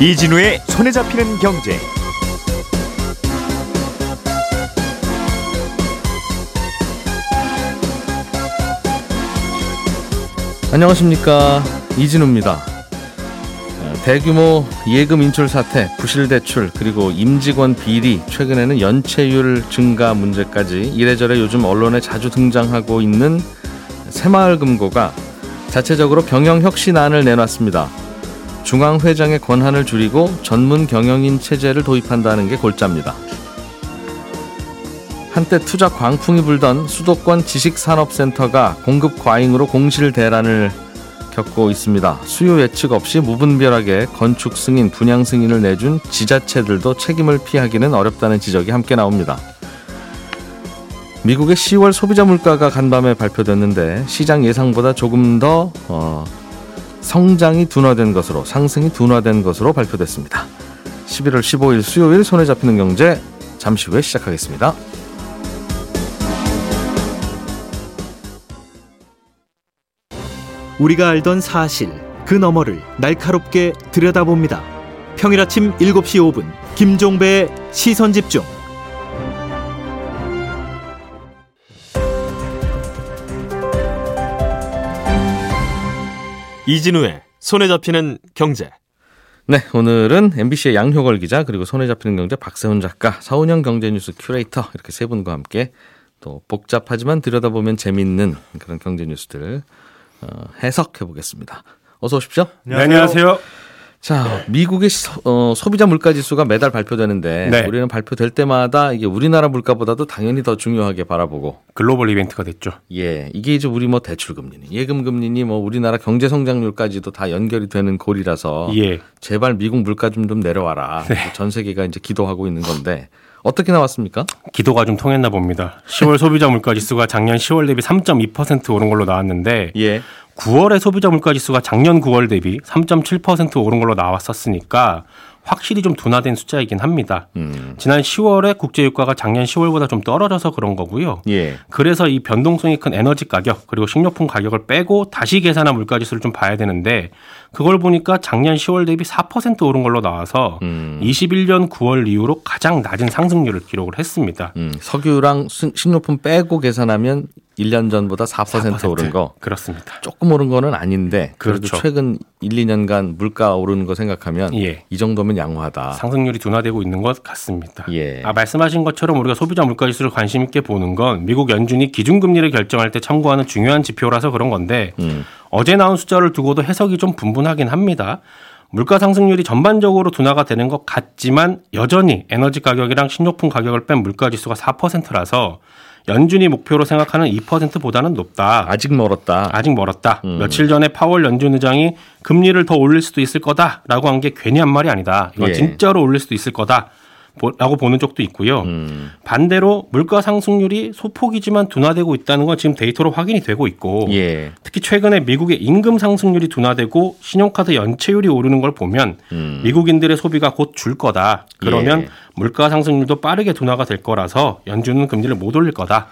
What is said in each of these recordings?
이진우의 손에 잡히는 경제. 안녕하십니까 이진우입니다. 대규모 예금 인출 사태, 부실 대출 그리고 임직원 비리 최근에는 연체율 증가 문제까지 이래저래 요즘 언론에 자주 등장하고 있는 새마을금고가 자체적으로 경영 혁신안을 내놨습니다. 중앙회장의 권한을 줄이고 전문 경영인 체제를 도입한다는 게 골자입니다. 한때 투자 광풍이 불던 수도권 지식산업센터가 공급 과잉으로 공실 대란을 겪고 있습니다. 수요 예측 없이 무분별하게 건축 승인, 분양 승인을 내준 지자체들도 책임을 피하기는 어렵다는 지적이 함께 나옵니다. 미국의 10월 소비자 물가가 간밤에 발표됐는데 시장 예상보다 조금 더 어, 성장이 둔화된 것으로 상승이 둔화된 것으로 발표됐습니다. 11월 15일 수요일 손에 잡히는 경제 잠시 후에 시작하겠습니다. 우리가 알던 사실 그 너머를 날카롭게 들여다봅니다. 평일 아침 7시 5분 김종배의 시선 집중. 이진우의 손에 잡히는 경제. 네, 오늘은 MBC의 양효걸 기자 그리고 손에 잡히는 경제 박세훈 작가, 서운영 경제뉴스 큐레이터 이렇게 세 분과 함께 또 복잡하지만 들여다보면 재밌는 그런 경제 뉴스들 어, 해석해 보겠습니다. 어서 오십시오. 네, 안녕하세요. 자, 미국의 소, 어, 소비자 물가 지수가 매달 발표되는데 네. 우리는 발표될 때마다 이게 우리나라 물가보다도 당연히 더 중요하게 바라보고 글로벌 이벤트가 됐죠. 예, 이게 이제 우리 뭐 대출 금리니 예금 금리니 뭐 우리나라 경제 성장률까지도 다 연결이 되는 고리라서 예. 제발 미국 물가 좀 좀 내려와라. 네. 전 세계가 이제 기도하고 있는 건데 어떻게 나왔습니까? 기도가 좀 통했나 봅니다. 10월 소비자 물가 지수가 작년 10월 대비 3.2% 오른 걸로 나왔는데 예. 9월의 소비자 물가 지수가 작년 9월 대비 3.7% 오른 걸로 나왔었으니까 확실히 좀 둔화된 숫자이긴 합니다. 음. 지난 10월에 국제 유가가 작년 10월보다 좀 떨어져서 그런 거고요. 예. 그래서 이 변동성이 큰 에너지 가격 그리고 식료품 가격을 빼고 다시 계산한 물가 지수를 좀 봐야 되는데 그걸 보니까 작년 10월 대비 4% 오른 걸로 나와서 음. 21년 9월 이후로 가장 낮은 상승률을 기록을 했습니다. 음, 석유랑 식- 식료품 빼고 계산하면 1년 전보다 4% 오른 거. 그렇습니다. 조금 오른 거는 아닌데 그래도 그렇죠. 최근 1, 2년간 물가 오르는 거 생각하면 예. 이 정도면 양호하다. 상승률이 둔화되고 있는 것 같습니다. 예. 아, 말씀하신 것처럼 우리가 소비자 물가 지수를 관심 있게 보는 건 미국 연준이 기준금리를 결정할 때 참고하는 중요한 지표라서 그런 건데 음. 어제 나온 숫자를 두고도 해석이 좀 분분하긴 합니다. 물가 상승률이 전반적으로 둔화가 되는 것 같지만 여전히 에너지 가격이랑 식료품 가격을 뺀 물가 지수가 4%라서 연준이 목표로 생각하는 2%보다는 높다. 아직 멀었다. 아직 멀었다. 음. 며칠 전에 파월 연준 의장이 금리를 더 올릴 수도 있을 거다라고 한 게 괜히 한 말이 아니다. 이건 예. 진짜로 올릴 수도 있을 거다. 라고 보는 쪽도 있고요. 음. 반대로 물가 상승률이 소폭이지만 둔화되고 있다는 건 지금 데이터로 확인이 되고 있고 예. 특히 최근에 미국의 임금 상승률이 둔화되고 신용카드 연체율이 오르는 걸 보면 음. 미국인들의 소비가 곧 줄 거다. 그러면 예. 물가 상승률도 빠르게 둔화가 될 거라서 연준은 금리를 못 올릴 거다.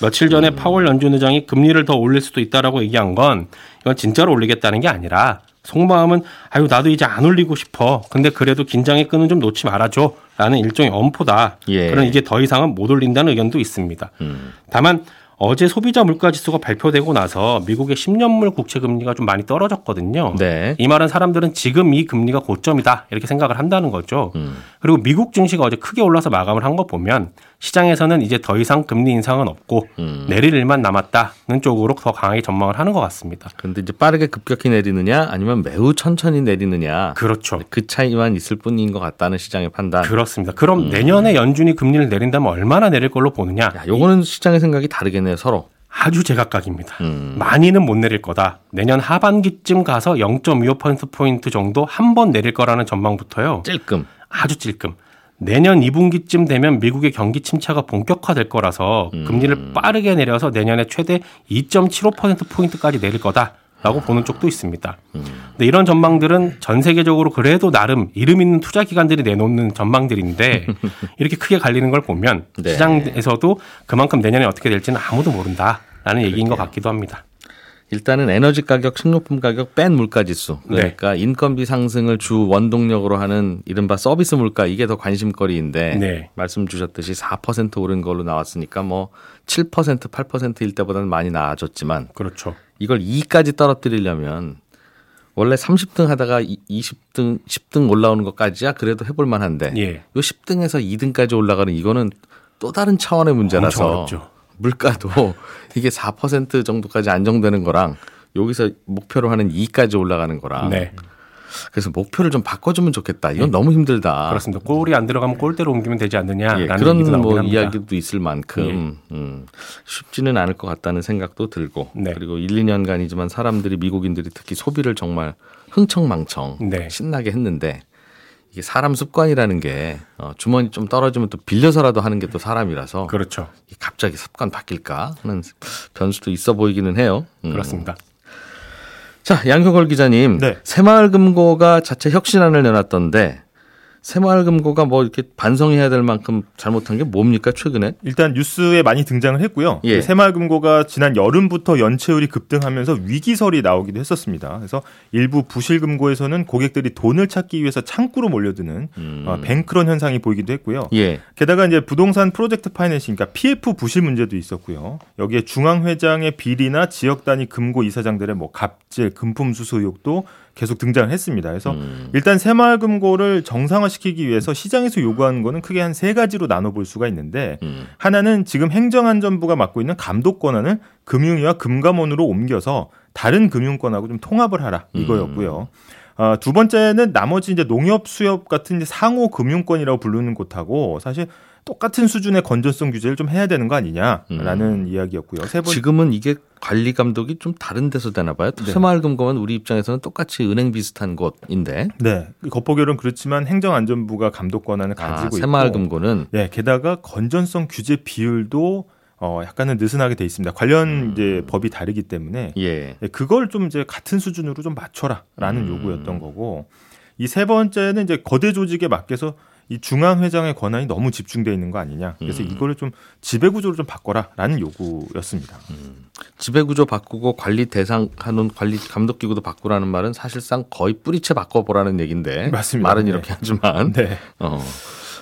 며칠 전에 파월 연준 의장이 금리를 더 올릴 수도 있다라고 얘기한 건 이건 진짜로 올리겠다는 게 아니라 속마음은 아유 나도 이제 안 올리고 싶어. 근데 그래도 긴장의 끈은 좀 놓지 말아줘. 라는 일종의 엄포다. 예. 그런 이제 더 이상은 못 올린다는 의견도 있습니다. 음. 다만 어제 소비자 물가 지수가 발표되고 나서 미국의 10년물 국채 금리가 좀 많이 떨어졌거든요. 네. 이 말은 사람들은 지금 이 금리가 고점이다 이렇게 생각을 한다는 거죠. 음. 그리고 미국 증시가 어제 크게 올라서 마감을 한 거 보면 시장에서는 이제 더 이상 금리 인상은 없고 음. 내릴 일만 남았다는 쪽으로 더 강하게 전망을 하는 것 같습니다. 근데 이제 빠르게 급격히 내리느냐 아니면 매우 천천히 내리느냐 그렇죠. 그 차이만 있을 뿐인 것 같다는 시장의 판단. 그렇습니다. 그럼 음. 내년에 연준이 금리를 내린다면 얼마나 내릴 걸로 보느냐? 야, 요거는 시장의 생각이 다르겠네요, 서로. 아주 제각각입니다. 음. 많이는 못 내릴 거다. 내년 하반기쯤 가서 0.25%포인트 정도 한 번 내릴 거라는 전망부터요. 찔끔. 아주 찔끔. 내년 2분기쯤 되면 미국의 경기 침체가 본격화될 거라서 음. 금리를 빠르게 내려서 내년에 최대 2.75%포인트까지 내릴 거다 라고 보는 쪽도 있습니다. 음. 근데 이런 전망들은 전 세계적으로 그래도 나름 이름 있는 투자 기관들이 내놓는 전망들인데 이렇게 크게 갈리는 걸 보면 네. 시장에서도 그만큼 내년에 어떻게 될지는 아무도 모른다라는 얘기인 것 같기도 합니다. 일단은 에너지 가격, 식료품 가격 뺀 물가 지수. 그러니까 인건비 상승을 주 원동력으로 하는 이른바 서비스 물가 이게 더 관심거리인데 네. 말씀 주셨듯이 4% 오른 걸로 나왔으니까 뭐 7%, 8%일 때보다는 많이 나아졌지만 그렇죠. 이걸 2까지 떨어뜨리려면 원래 30등 하다가 20등, 10등 올라오는 것까지야 그래도 해볼 만한데 예. 요 10등에서 2등까지 올라가는 이거는 또 다른 차원의 문제라서 어렵죠. 물가도 이게 4% 정도까지 안정되는 거랑 여기서 목표로 하는 2까지 올라가는 거랑 네. 그래서 목표를 좀 바꿔주면 좋겠다. 이건 너무 힘들다. 그렇습니다. 골이 안 들어가면 골대로 옮기면 되지 않느냐라는 예, 그런 뭐 합니다. 이야기도 있을 만큼 음, 쉽지는 않을 것 같다는 생각도 들고 네. 그리고 1, 2년간이지만 사람들이 미국인들이 특히 소비를 정말 흥청망청 네. 신나게 했는데 이게 사람 습관이라는 게 어, 주머니 좀 떨어지면 또 빌려서라도 하는 게 또 사람이라서 그렇죠. 이 갑자기 습관 바뀔까 하는 변수도 있어 보이기는 해요. 음. 그렇습니다. 자, 양효걸 기자님. 네. 새마을금고가 자체 혁신안을 내놨던데 새마을금고가 뭐 이렇게 반성해야 될 만큼 잘못한 게 뭡니까 최근에? 일단 뉴스에 많이 등장을 했고요. 예. 새마을금고가 지난 여름부터 연체율이 급등하면서 위기설이 나오기도 했었습니다. 그래서 일부 부실금고에서는 고객들이 돈을 찾기 위해서 창구로 몰려드는 어, 뱅크런 현상이 보이기도 했고요. 예. 게다가 이제 부동산 프로젝트 파이낸싱, 그러니까 PF 부실 문제도 있었고요. 여기에 중앙회장의 비리나 지역 단위 금고 이사장들의 뭐 갑질, 금품 수수 의혹도 계속 등장을 했습니다. 그래서 일단 새마을금고를 정상화시키기 위해서 시장에서 요구하는 거는 크게 한 세 가지로 나눠볼 수가 있는데 음. 하나는 지금 행정안전부가 맡고 있는 감독 권한을 금융위와 금감원으로 옮겨서 다른 금융권하고 좀 통합을 하라 이거였고요. 어, 두 번째는 나머지 이제 농협, 수협 같은 이제 상호 금융권이라고 부르는 곳하고 사실 똑같은 수준의 건전성 규제를 좀 해야 되는 거 아니냐라는 이야기였고요. 세 번, 지금은 이게 관리 감독이 좀 다른 데서 되나 봐요. 네. 새마을금고는 우리 입장에서는 똑같이 은행 비슷한 곳인데 네, 겉보기로는 그렇지만 행정안전부가 감독 권한을 아, 가지고 있고, 새마을금고는 네, 게다가 건전성 규제 비율도 어, 약간은 느슨하게 돼 있습니다. 관련 음. 이제 법이 다르기 때문에 예. 네, 그걸 좀 이제 같은 수준으로 좀 맞춰라라는 음. 요구였던 거고 이 세 번째는 이제 거대 조직에 맡겨서 이 중앙 회장의 권한이 너무 집중돼 있는 거 아니냐. 그래서 음. 이거를 좀 지배 구조를 좀 바꿔라라는 요구였습니다. 지배 구조 바꾸고 관리 대상 하는 관리 감독 기구도 바꾸라는 말은 사실상 거의 뿌리채 바꿔 보라는 얘기인데 맞습니다. 말은 네. 이렇게 하지만 네. 어,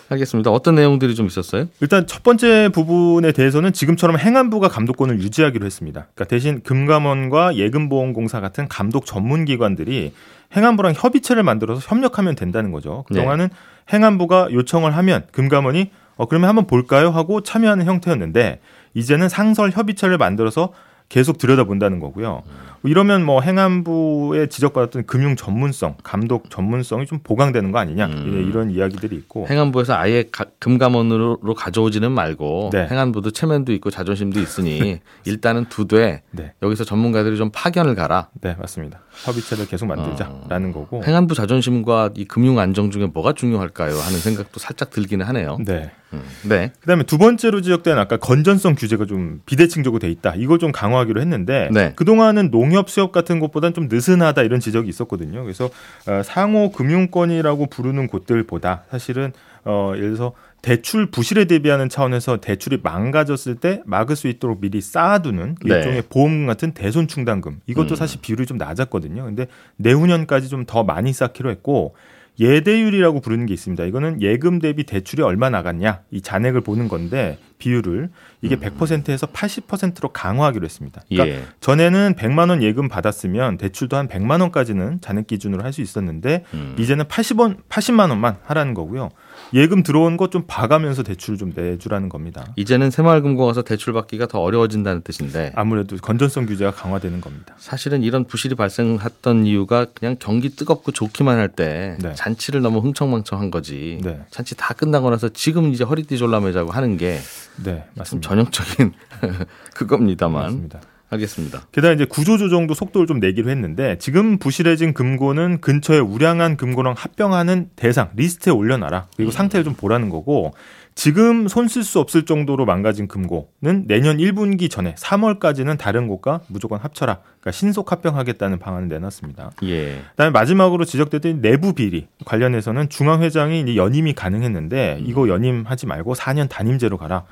알겠습니다. 어떤 내용들이 좀 있었어요? 일단 첫 번째 부분에 대해서는 지금처럼 행안부가 감독권을 유지하기로 했습니다. 그러니까 대신 금감원과 예금보험공사 같은 감독 전문 기관들이 행안부랑 협의체를 만들어서 협력하면 된다는 거죠. 그동안은 행안부가 요청을 하면 금감원이 어 그러면 한번 볼까요 하고 참여하는 형태였는데 이제는 상설 협의체를 만들어서 계속 들여다본다는 거고요. 이러면 뭐 행안부에 지적받았던 금융 전문성, 감독 전문성이 좀 보강되는 거 아니냐 음. 이런 이야기들이 있고 행안부에서 아예 가- 금감원으로 가져오지는 말고 네. 행안부도 체면도 있고 자존심도 있으니 일단은 두되 네. 여기서 전문가들이 좀 파견을 가라. 네, 맞습니다. 협의체를 계속 만들자라는 거고. 행안부 자존심과 이 금융 안정 중에 뭐가 중요할까요? 하는 생각도 살짝 들기는 하네요. 네. 음, 네. 그다음에 두 번째로 지적된 아까 건전성 규제가 좀 비대칭적으로 돼 있다. 이걸 좀 강화하기로 했는데 네. 그동안은 농협 수협 같은 곳보다는 좀 느슨하다 이런 지적이 있었거든요. 그래서 어, 상호 금융권이라고 부르는 곳들보다 사실은 어, 예를 들어서 대출 부실에 대비하는 차원에서 대출이 망가졌을 때 막을 수 있도록 미리 쌓아두는 네. 일종의 보험금 같은 대손 충당금 이것도 음. 사실 비율이 좀 낮았거든요. 근데 내후년까지 좀 더 많이 쌓기로 했고 예대율이라고 부르는 게 있습니다. 이거는 예금 대비 대출이 얼마 나갔냐 이 잔액을 보는 건데 비율을 이게 100%에서 80%로 강화하기로 했습니다. 그러니까 예. 전에는 100만 원 예금 받았으면 대출도 한 100만 원까지는 잔액 기준으로 할 수 있었는데 음. 이제는 80원 80만 원만 하라는 거고요. 예금 들어온 것 좀 봐가면서 대출을 좀 내주라는 겁니다. 이제는 새마을금고 가서 대출 받기가 더 어려워진다는 뜻인데 아무래도 건전성 규제가 강화되는 겁니다. 사실은 이런 부실이 발생했던 이유가 그냥 경기 뜨겁고 좋기만 할때 네. 잔치를 너무 흥청망청한 거지. 네. 잔치 다 끝나고 나서 지금 이제 허리띠 졸라매자고 하는 게 네, 좀. 전형적인 그겁니다만. 맞습니다. 알겠습니다. 게다가 이제 구조 조정도 속도를 좀 내기로 했는데 지금 부실해진 금고는 근처에 우량한 금고랑 합병하는 대상 리스트에 올려놔라. 그리고 상태를 좀 보라는 거고 지금 손 쓸 수 없을 정도로 망가진 금고는 내년 1분기 전에 3월까지는 다른 곳과 무조건 합쳐라. 그러니까 신속 합병하겠다는 방안을 내놨습니다. 예. 그다음에 마지막으로 지적됐던 내부 비리 관련해서는 중앙 회장이 이제 연임이 가능했는데 이거 연임하지 말고 4년 단임제로 가라.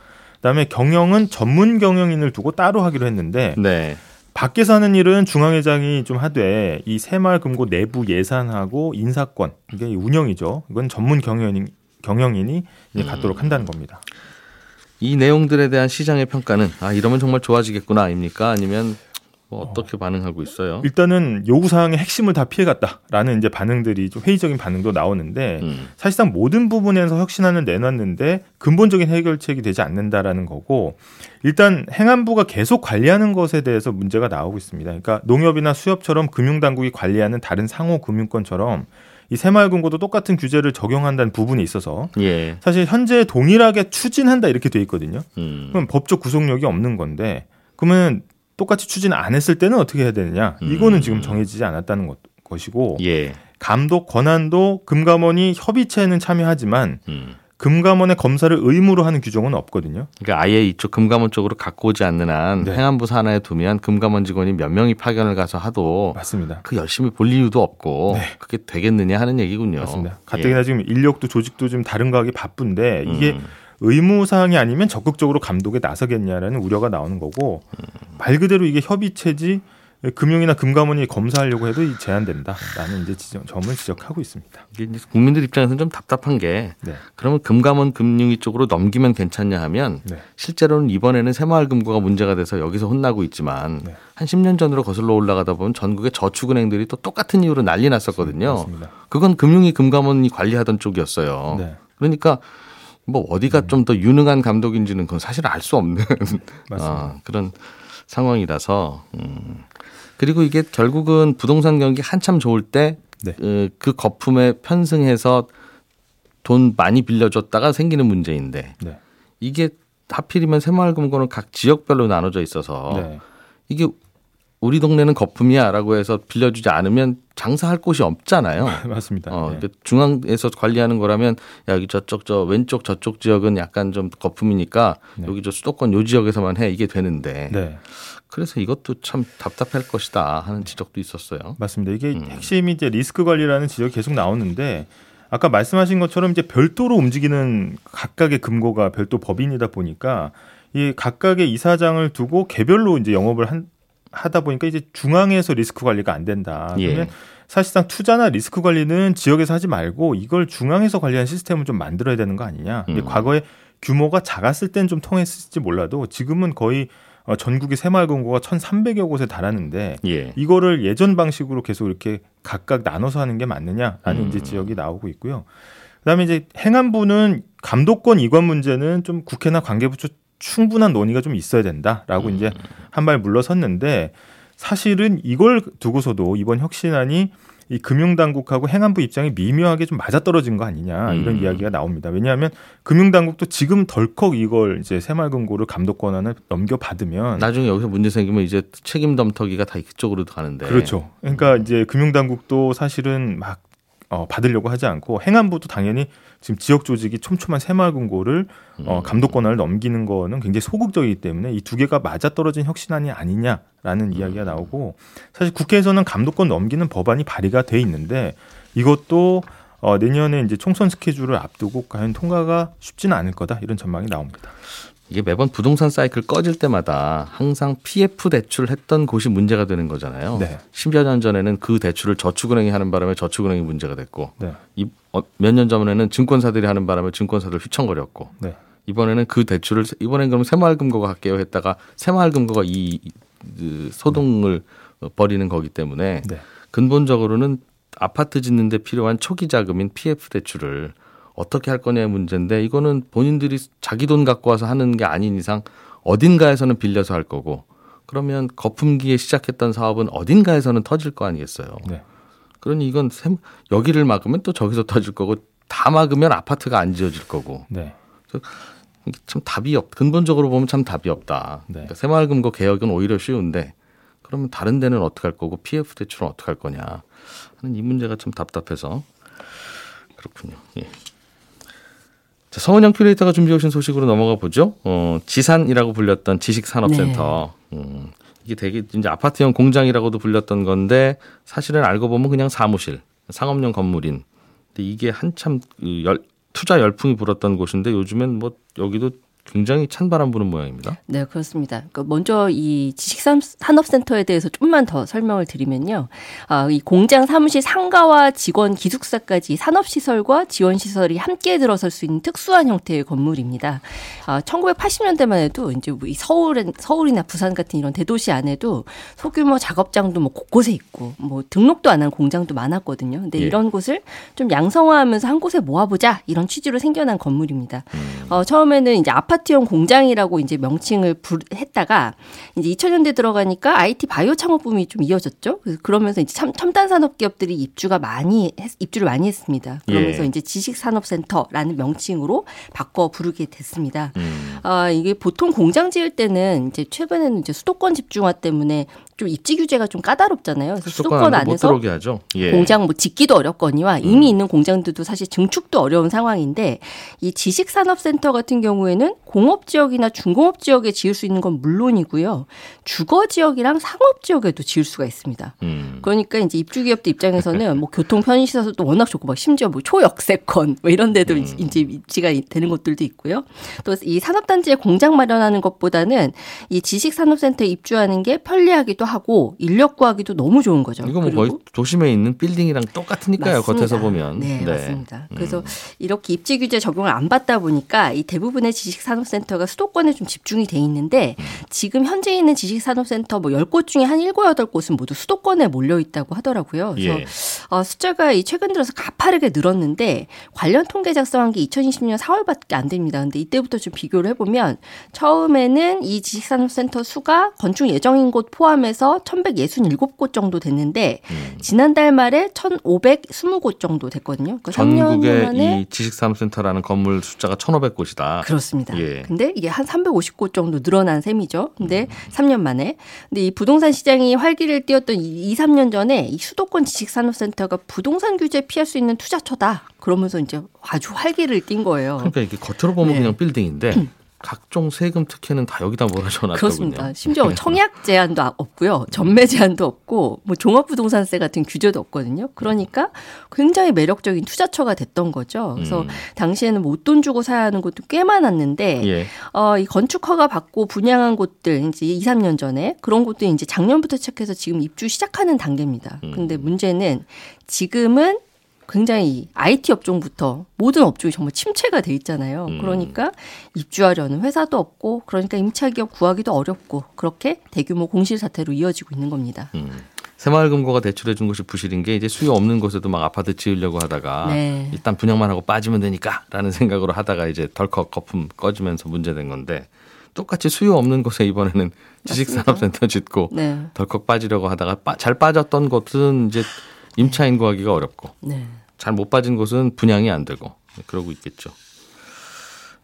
그다음에 경영은 전문 경영인을 두고 따로 하기로 했는데 네. 밖에서 하는 일은 중앙회장이 좀 하되 이 새마을금고 내부 예산하고 인사권 이게 운영이죠. 이건 전문 경영인 경영인이 이제 갖도록 한다는 겁니다. 이 내용들에 대한 시장의 평가는 아 이러면 정말 좋아지겠구나 아닙니까? 아니면 뭐 어떻게 반응하고 있어요? 일단은 요구 사항의 핵심을 다 피해갔다라는 이제 반응들이 좀 회의적인 반응도 나오는데 음. 사실상 모든 부분에서 혁신안을 내놨는데 근본적인 해결책이 되지 않는다라는 거고 일단 행안부가 계속 관리하는 것에 대해서 문제가 나오고 있습니다. 그러니까 농협이나 수협처럼 금융당국이 관리하는 다른 상호 금융권처럼 이 새마을금고도 똑같은 규제를 적용한다는 부분이 있어서 예. 사실 현재 동일하게 추진한다 이렇게 돼 있거든요. 음. 그럼 법적 구속력이 없는 건데 그러면 똑같이 추진 안 했을 때는 어떻게 해야 되느냐? 이거는 지금 정해지지 않았다는 것, 것이고 예. 감독 권한도 금감원이 협의체에는 참여하지만 음. 금감원의 검사를 의무로 하는 규정은 없거든요. 그러니까 아예 이쪽 금감원 쪽으로 갖고 오지 않는 한 네. 행안부 산하에 두면 금감원 직원이 몇 명이 파견을 가서 하도 맞습니다. 그 열심히 볼 이유도 없고 네. 그게 되겠느냐 하는 얘기군요. 맞습니다. 가뜩이나 지금 인력도 조직도 좀 다른 거 하기 바쁜데 이게 음. 의무 사항이 아니면 적극적으로 감독에 나서겠냐라는 우려가 나오는 거고 말 그대로 이게 협의체지 금융이나 금감원이 검사하려고 해도 이 제한된다라는 이제 지적, 점을 지적하고 있습니다. 국민들 입장에서는 좀 답답한 게 네. 그러면 금감원 금융위 쪽으로 넘기면 괜찮냐 하면 네. 실제로는 이번에는 새마을금고가 문제가 돼서 여기서 혼나고 있지만 네. 한 10년 전으로 거슬러 올라가다 보면 전국의 저축은행들이 또 똑같은 이유로 난리 났었거든요. 맞습니다. 그건 금융위 금감원이 관리하던 쪽이었어요. 네. 그러니까 뭐 어디가 좀더 유능한 감독인지는 그건 사실 알 수 없는. 아, 그런 상황이라서 음. 그리고 이게 결국은 부동산 경기 한참 좋을 때 네. 그, 그 거품에 편승해서 돈 많이 빌려줬다가 생기는 문제인데 네. 이게 하필이면 새마을금고는 각 지역별로 나눠져 있어서 네. 이게 우리 동네는 거품이야 라고 해서 빌려주지 않으면 장사할 곳이 없잖아요. 맞습니다. 어, 네. 그 중앙에서 관리하는 거라면 야, 여기 저쪽 저 왼쪽 저쪽 지역은 약간 좀 거품이니까 네. 여기 저 수도권 요 지역에서만 해 이게 되는데 네. 그래서 이것도 참 답답할 것이다 하는 지적도 있었어요. 맞습니다. 이게 음. 핵심이 이제 리스크 관리라는 지적이 계속 나오는데 아까 말씀하신 것처럼 이제 별도로 움직이는 각각의 금고가 별도 법인이다 보니까 이 각각의 이사장을 두고 개별로 이제 영업을 한, 하다 보니까 이제 중앙에서 리스크 관리가 안 된다. 예. 그러면 사실상 투자나 리스크 관리는 지역에서 하지 말고 이걸 중앙에서 관리하는 시스템을 좀 만들어야 되는 거 아니냐. 근데 음. 과거에 규모가 작았을 땐 좀 통했을지 몰라도 지금은 거의 어, 전국의 새마을 금고가 1,300여 곳에 달하는데 예. 이거를 예전 방식으로 계속 이렇게 각각 나눠서 하는 게 맞느냐라는 음. 이제 지적이 나오고 있고요. 그다음에 이제 행안부는 감독권 이관 문제는 좀 국회나 관계부처 충분한 논의가 좀 있어야 된다라고 이제 한 발 물러섰는데 사실은 이걸 두고서도 이번 혁신안이 이 금융당국하고 행안부 입장이 미묘하게 좀 맞아떨어진 거 아니냐 이런 음. 이야기가 나옵니다. 왜냐하면 금융당국도 지금 덜컥 이걸 이제 새마을금고를 감독 권한을 넘겨받으면 나중에 여기서 문제 생기면 이제 책임 덤터기가 다 이쪽으로 가는데 그렇죠. 그러니까 이제 금융당국도 사실은 막 어, 받으려고 하지 않고 행안부도 당연히 지금 지역 조직이 촘촘한 새마을금고를 어, 감독 권한을 넘기는 거는 굉장히 소극적이기 때문에 이 두 개가 맞아떨어진 혁신안이 아니냐라는 이야기가 나오고 사실 국회에서는 감독권 넘기는 법안이 발의가 돼 있는데 이것도 어, 내년에 이제 총선 스케줄을 앞두고 과연 통과가 쉽지는 않을 거다 이런 전망이 나옵니다. 이게 매번 부동산 사이클 꺼질 때마다 항상 PF 대출을 했던 곳이 문제가 되는 거잖아요. 네. 10여 년 전에는 그 대출을 저축은행이 하는 바람에 저축은행이 문제가 됐고 네. 어, 몇년 전에는 증권사들이 하는 바람에 증권사들 휘청거렸고 네. 이번에는 그 대출을 이번엔 그럼 새마을금고가 할게요 했다가 새마을금고가 이, 그 소동을 어, 벌이는 거기 때문에 네. 근본적으로는 아파트 짓는데 필요한 초기 자금인 PF 대출을 어떻게 할 거냐의 문제인데 이거는 본인들이 자기 돈 갖고 와서 하는 게 아닌 이상 어딘가에서는 빌려서 할 거고 그러면 거품기에 시작했던 사업은 어딘가에서는 터질 거 아니겠어요. 네. 그러니 이건 샘- 여기를 막으면 또 저기서 터질 거고 다 막으면 아파트가 안 지어질 거고 네. 참 답이 없. 근본적으로 보면 참 답이 없다. 네. 그러니까 새마을금고 개혁은 오히려 쉬운데 그러면 다른 데는 어떻게 할 거고 PF 대출은 어떻게 할 거냐 하는 이 문제가 좀 답답해서 그렇군요. 예. 자, 서은영 큐레이터가 준비해 오신 소식으로 넘어가 보죠. 어, 지산이라고 불렸던 지식산업센터. 음, 이게 되게 이제 아파트형 공장이라고도 불렸던 건데 사실은 알고 보면 그냥 사무실, 상업용 건물인. 근데 이게 한참 그 열, 투자 열풍이 불었던 곳인데 요즘엔 뭐 여기도 굉장히 찬바람 부는 모양입니다. 네, 그렇습니다. 그 먼저 이 지식산업센터에 대해서 좀만 더 설명을 드리면요. 아, 이 공장 사무실 상가와 직원 기숙사까지 산업시설과 지원시설이 함께 들어설 수 있는 특수한 형태의 건물입니다. 아, 1980년대만 해도 이제 뭐이 서울, 서울이나 부산 같은 이런 대도시 안에도 소규모 작업장도 뭐 곳곳에 있고 뭐 등록도 안 한 공장도 많았거든요. 근데 예. 이런 곳을 좀 양성화하면서 한 곳에 모아보자 이런 취지로 생겨난 건물입니다. 어, 처음에는 이제 아파트 형 공장이라고 이제 명칭을 부, 했다가 이제 2000년대 들어가니까 IT 바이오 창업 붐이 좀 이어졌죠. 그래서 그러면서 이제 참, 첨단 산업 기업들이 입주가 많이 했, 입주를 많이 했습니다. 그러면서 예. 이제 지식 산업 센터라는 명칭으로 바꿔 부르게 됐습니다. 음. 아, 이게 보통 공장 지을 때는 이제 최근에는 이제 수도권 집중화 때문에 좀 입지 규제가 좀 까다롭잖아요. 그래서 수도권 수도권 안에 안에서. 예. 공장 뭐 짓기도 어렵거니와 이미 있는 공장들도 사실 증축도 어려운 상황인데 이 지식산업센터 같은 경우에는 공업 지역이나 중공업 지역에 지을 수 있는 건 물론이고요. 주거 지역이랑 상업 지역에도 지을 수가 있습니다. 음. 그러니까 이제 입주 기업들 입장에서는 뭐 교통 편의 시설도 워낙 좋고 막 심지어 뭐 초역세권 뭐 이런 데도 음. 이제 입지가 되는 곳들도 있고요. 또 이 산업 단지에 공장 마련하는 것보다는 이 지식 산업센터에 입주하는 게 편리하기도 하고 인력 구하기도 너무 좋은 거죠. 이거 뭐 거의 도심에 있는 빌딩이랑 똑같으니까요. 맞습니다. 겉에서 보면. 네, 맞습니다. 그래서 음. 이렇게 입지 규제 적용을 안 받다 보니까 이 대부분의 지식 산 업센터가 수도권에 좀 집중이 돼 있는데 음. 지금 현재 있는 지식산업센터 뭐 10곳 중에 한 7, 8곳은 모두 수도권에 몰려 있다고 하더라고요. 그래서 예. 어, 숫자가 이 최근 들어서 가파르게 늘었는데 관련 통계 작성한 게 2020년 4월밖에 안 됩니다. 근데 이때부터 좀 비교를 해보면 처음에는 이 지식산업센터 수가 건축 예정인 곳 포함해서 1,167곳 정도 됐는데 음. 지난달 말에 1,520곳 정도 됐거든요. 그러니까 3년 전국에 만에 이 지식산업센터라는 건물 숫자가 1,500곳이다. 그렇습니다. 예. 근데 이게 한 350곳 정도 늘어난 셈이죠. 음. 근데 3년 만에. 근데 이 부동산 시장이 활기를 띄었던 이 2, 3년 전에 이 수도권 지식산업센터가 부동산 규제 피할 수 있는 투자처다. 그러면서 이제 아주 활기를 띈 거예요. 그러니까 이게 겉으로 보면 네. 그냥 빌딩인데 각종 세금 특혜는 다 여기다 몰아줘놨더군요. 그렇습니다. 심지어 청약 제한도 없고요. 전매 제한도 없고 뭐 종합부동산세 같은 규제도 없거든요. 그러니까 굉장히 매력적인 투자처가 됐던 거죠. 그래서 음. 당시에는 뭐 웃돈 주고 사야 하는 곳도 꽤 많았는데 예. 어, 이 건축 허가 받고 분양한 곳들 이제 2, 3년 전에 그런 곳도 이제 작년부터 시작해서 지금 입주 시작하는 단계입니다. 음. 근데 문제는 지금은 굉장히 IT 업종부터 모든 업종이 정말 침체가 돼 있잖아요. 음. 그러니까 입주하려는 회사도 없고 그러니까 임차 기업 구하기도 어렵고 그렇게 대규모 공실 사태로 이어지고 있는 겁니다. 음. 새마을금고가 대출해 준 것이 부실인 게 이제 수요 없는 곳에도 막 아파트 지으려고 하다가 네. 일단 분양만 하고 빠지면 되니까라는 생각으로 하다가 이제 덜컥 거품 꺼지면서 문제된 건데 똑같이 수요 없는 곳에 이번에는 지식산업센터 짓고 네. 덜컥 빠지려고 하다가 빠- 잘 빠졌던 곳은 이제 임차인 구하기가 어렵고 네. 잘못 빠진 곳은 분양이 안 되고 그러고 있겠죠.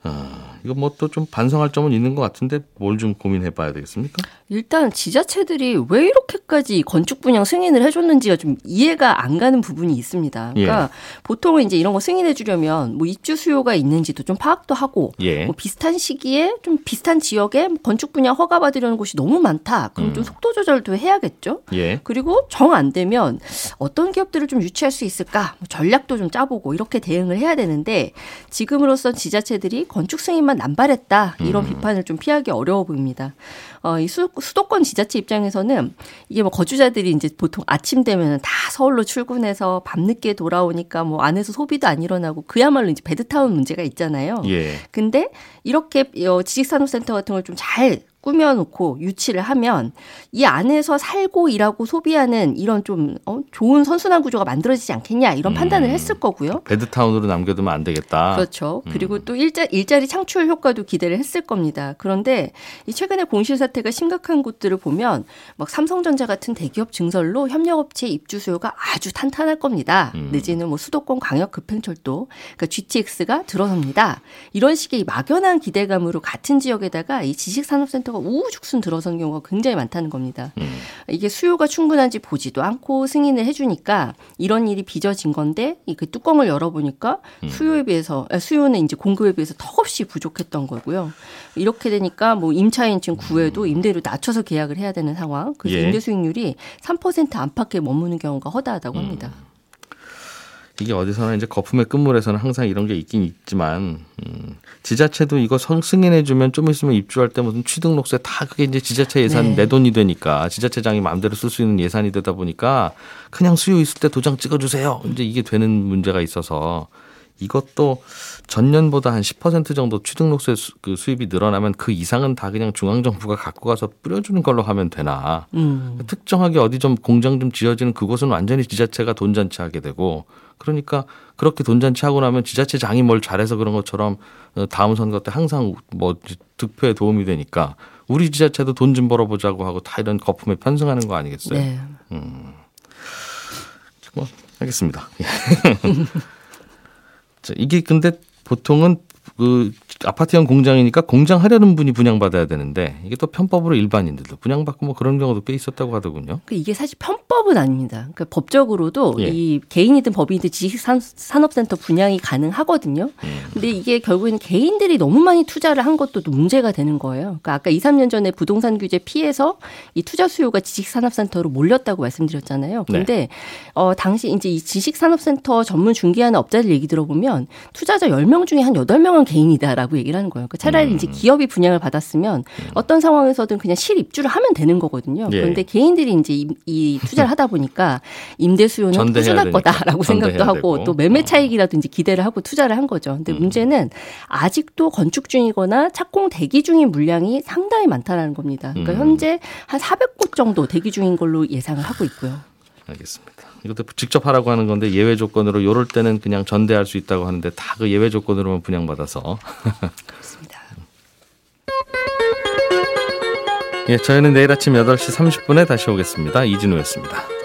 아, 이거 뭐 또 좀 반성할 점은 있는 것 같은데 뭘 좀 고민해 봐야 되겠습니까? 일단 지자체들이 왜 이렇게까지 건축 분양 승인을 해줬는지가 좀 이해가 안 가는 부분이 있습니다. 그러니까 예. 보통은 이제 이런 거 승인해 주려면 뭐 입주 수요가 있는지도 좀 파악도 하고 예. 뭐 비슷한 시기에 좀 비슷한 지역에 건축 분야 허가 받으려는 곳이 너무 많다. 그럼 좀 음. 속도 조절도 해야겠죠. 예. 그리고 정 안 되면 어떤 기업들을 좀 유치할 수 있을까 뭐 전략도 좀 짜보고 이렇게 대응을 해야 되는데 지금으로선 지자체들이 건축 승인만 남발했다 이런 비판을 좀 피하기 어려워 보입니다. 어, 이 수, 수도권 지자체 입장에서는 이게 뭐 거주자들이 이제 보통 아침 되면은 다 서울로 출근해서 밤늦게 돌아오니까 뭐 안에서 소비도 안 일어나고 그야말로 이제 베드타운 문제가 있잖아요. 예. 근데 이렇게 어, 지식산업센터 같은 걸 좀 잘 꾸며놓고 유치를 하면 이 안에서 살고 일하고 소비하는 이런 좀 어, 좋은 선순환 구조가 만들어지지 않겠냐 이런 판단을 음. 했을 거고요. 베드타운으로 남겨두면 안 되겠다. 그렇죠. 그리고 또 일자, 일자리 창출 효과도 기대를 했을 겁니다. 그런데 이 최근에 공실 사태가 심각한 곳들을 보면 막 삼성전자 같은 대기업 증설로 협력업체 입주 수요가 아주 탄탄할 겁니다. 음. 내지는 뭐 수도권 광역 급행철도, 그러니까 GTX가 들어섭니다. 이런 식의 막연한 기대감으로 같은 지역에다가 이 지식산업센터 가 우후죽순 들어선 경우가 굉장히 많다는 겁니다. 음. 이게 수요가 충분한지 보지도 않고 승인을 해주니까 이런 일이 빚어진 건데 이그 뚜껑을 열어보니까 수요에 비해서 아, 수요는 이제 공급에 비해서 턱없이 부족했던 거고요. 이렇게 되니까 뭐 임차인층 구해도 임대료 낮춰서 계약을 해야 되는 상황. 그래서 예. 임대 수익률이 3% 안팎에 머무는 경우가 허다하다고 합니다. 이게 어디서나 이제 거품의 끝물에서는 항상 이런 게 있긴 있지만 음, 지자체도 이거 성 승인해주면 좀 있으면 입주할 때 무슨 취등록세 다 그게 이제 지자체 예산 네. 내 돈이 되니까 지자체장이 마음대로 쓸 수 있는 예산이 되다 보니까 그냥 수요 있을 때 도장 찍어주세요. 이제 이게 되는 문제가 있어서 이것도 전년보다 한 10% 정도 취등록세 수, 그 수입이 늘어나면 그 이상은 다 그냥 중앙정부가 갖고 가서 뿌려주는 걸로 하면 되나. 음. 특정하게 어디 좀 공장 좀 지어지는 그곳은 완전히 지자체가 돈 잔치 하게 되고 그러니까 그렇게 돈잔치 하고 나면 지자체장이 뭘 잘해서 그런 것처럼 어, 다음 선거 때 항상 뭐 득표에 도움이 되니까 우리 지자체도 돈 좀 벌어보자고 하고 다 이런 거품에 편승하는 거 아니겠어요? 네. 뭐 알겠습니다. 자, 이게 근데 보통은 그 아파트형 공장이니까 공장 하려는 분이 분양받아야 되는데 이게 또 편법으로 일반인들도 분양받고 뭐 그런 경우도 꽤 있었다고 하더군요. 그 이게 사실 편법은 아닙니다. 그러니까 법적으로도 예. 이 개인이든 법인이든 지식산업센터 분양이 가능하거든요. 음. 근데 이게 결국에는 개인들이 너무 많이 투자를 한 것도 문제가 되는 거예요. 그러니까 아까 2, 3년 전에 부동산 규제 피해서 이 투자 수요가 지식산업센터로 몰렸다고 말씀드렸잖아요. 네. 근데 어 당시 이제 이 지식산업센터 전문 중개하는 업자들 얘기 들어보면 투자자 10명 중에 한 8명은 개인이다라고 얘기를 하는 거예요. 그러니까 차라리 음. 이제 기업이 분양을 받았으면 어떤 상황에서든 그냥 실입주를 하면 되는 거거든요. 예. 그런데 개인들이 이제 이, 이 투자를 하다 보니까 임대 수요는 꾸준할. 거다라고 생각도 하고 되고. 또 매매 어. 차익이라든지 기대를 하고 투자를 한 거죠. 근데 문제는 아직도 건축 중이거나 착공 대기 중인 물량이 상당히 많다라는 겁니다. 그러니까 음. 현재 한 400곳 정도 대기 중인 걸로 예상을 하고 있고요. 알겠습니다. 이것도 직접 하라고 하는 건데 예외 조건으로 요럴 때는 그냥 전대할 수 있다고 하는데 다 그 예외 조건으로만 분양받아서 그렇습니다. 예, 저희는 내일 아침 8시 30분에 다시 오겠습니다. 이진우였습니다.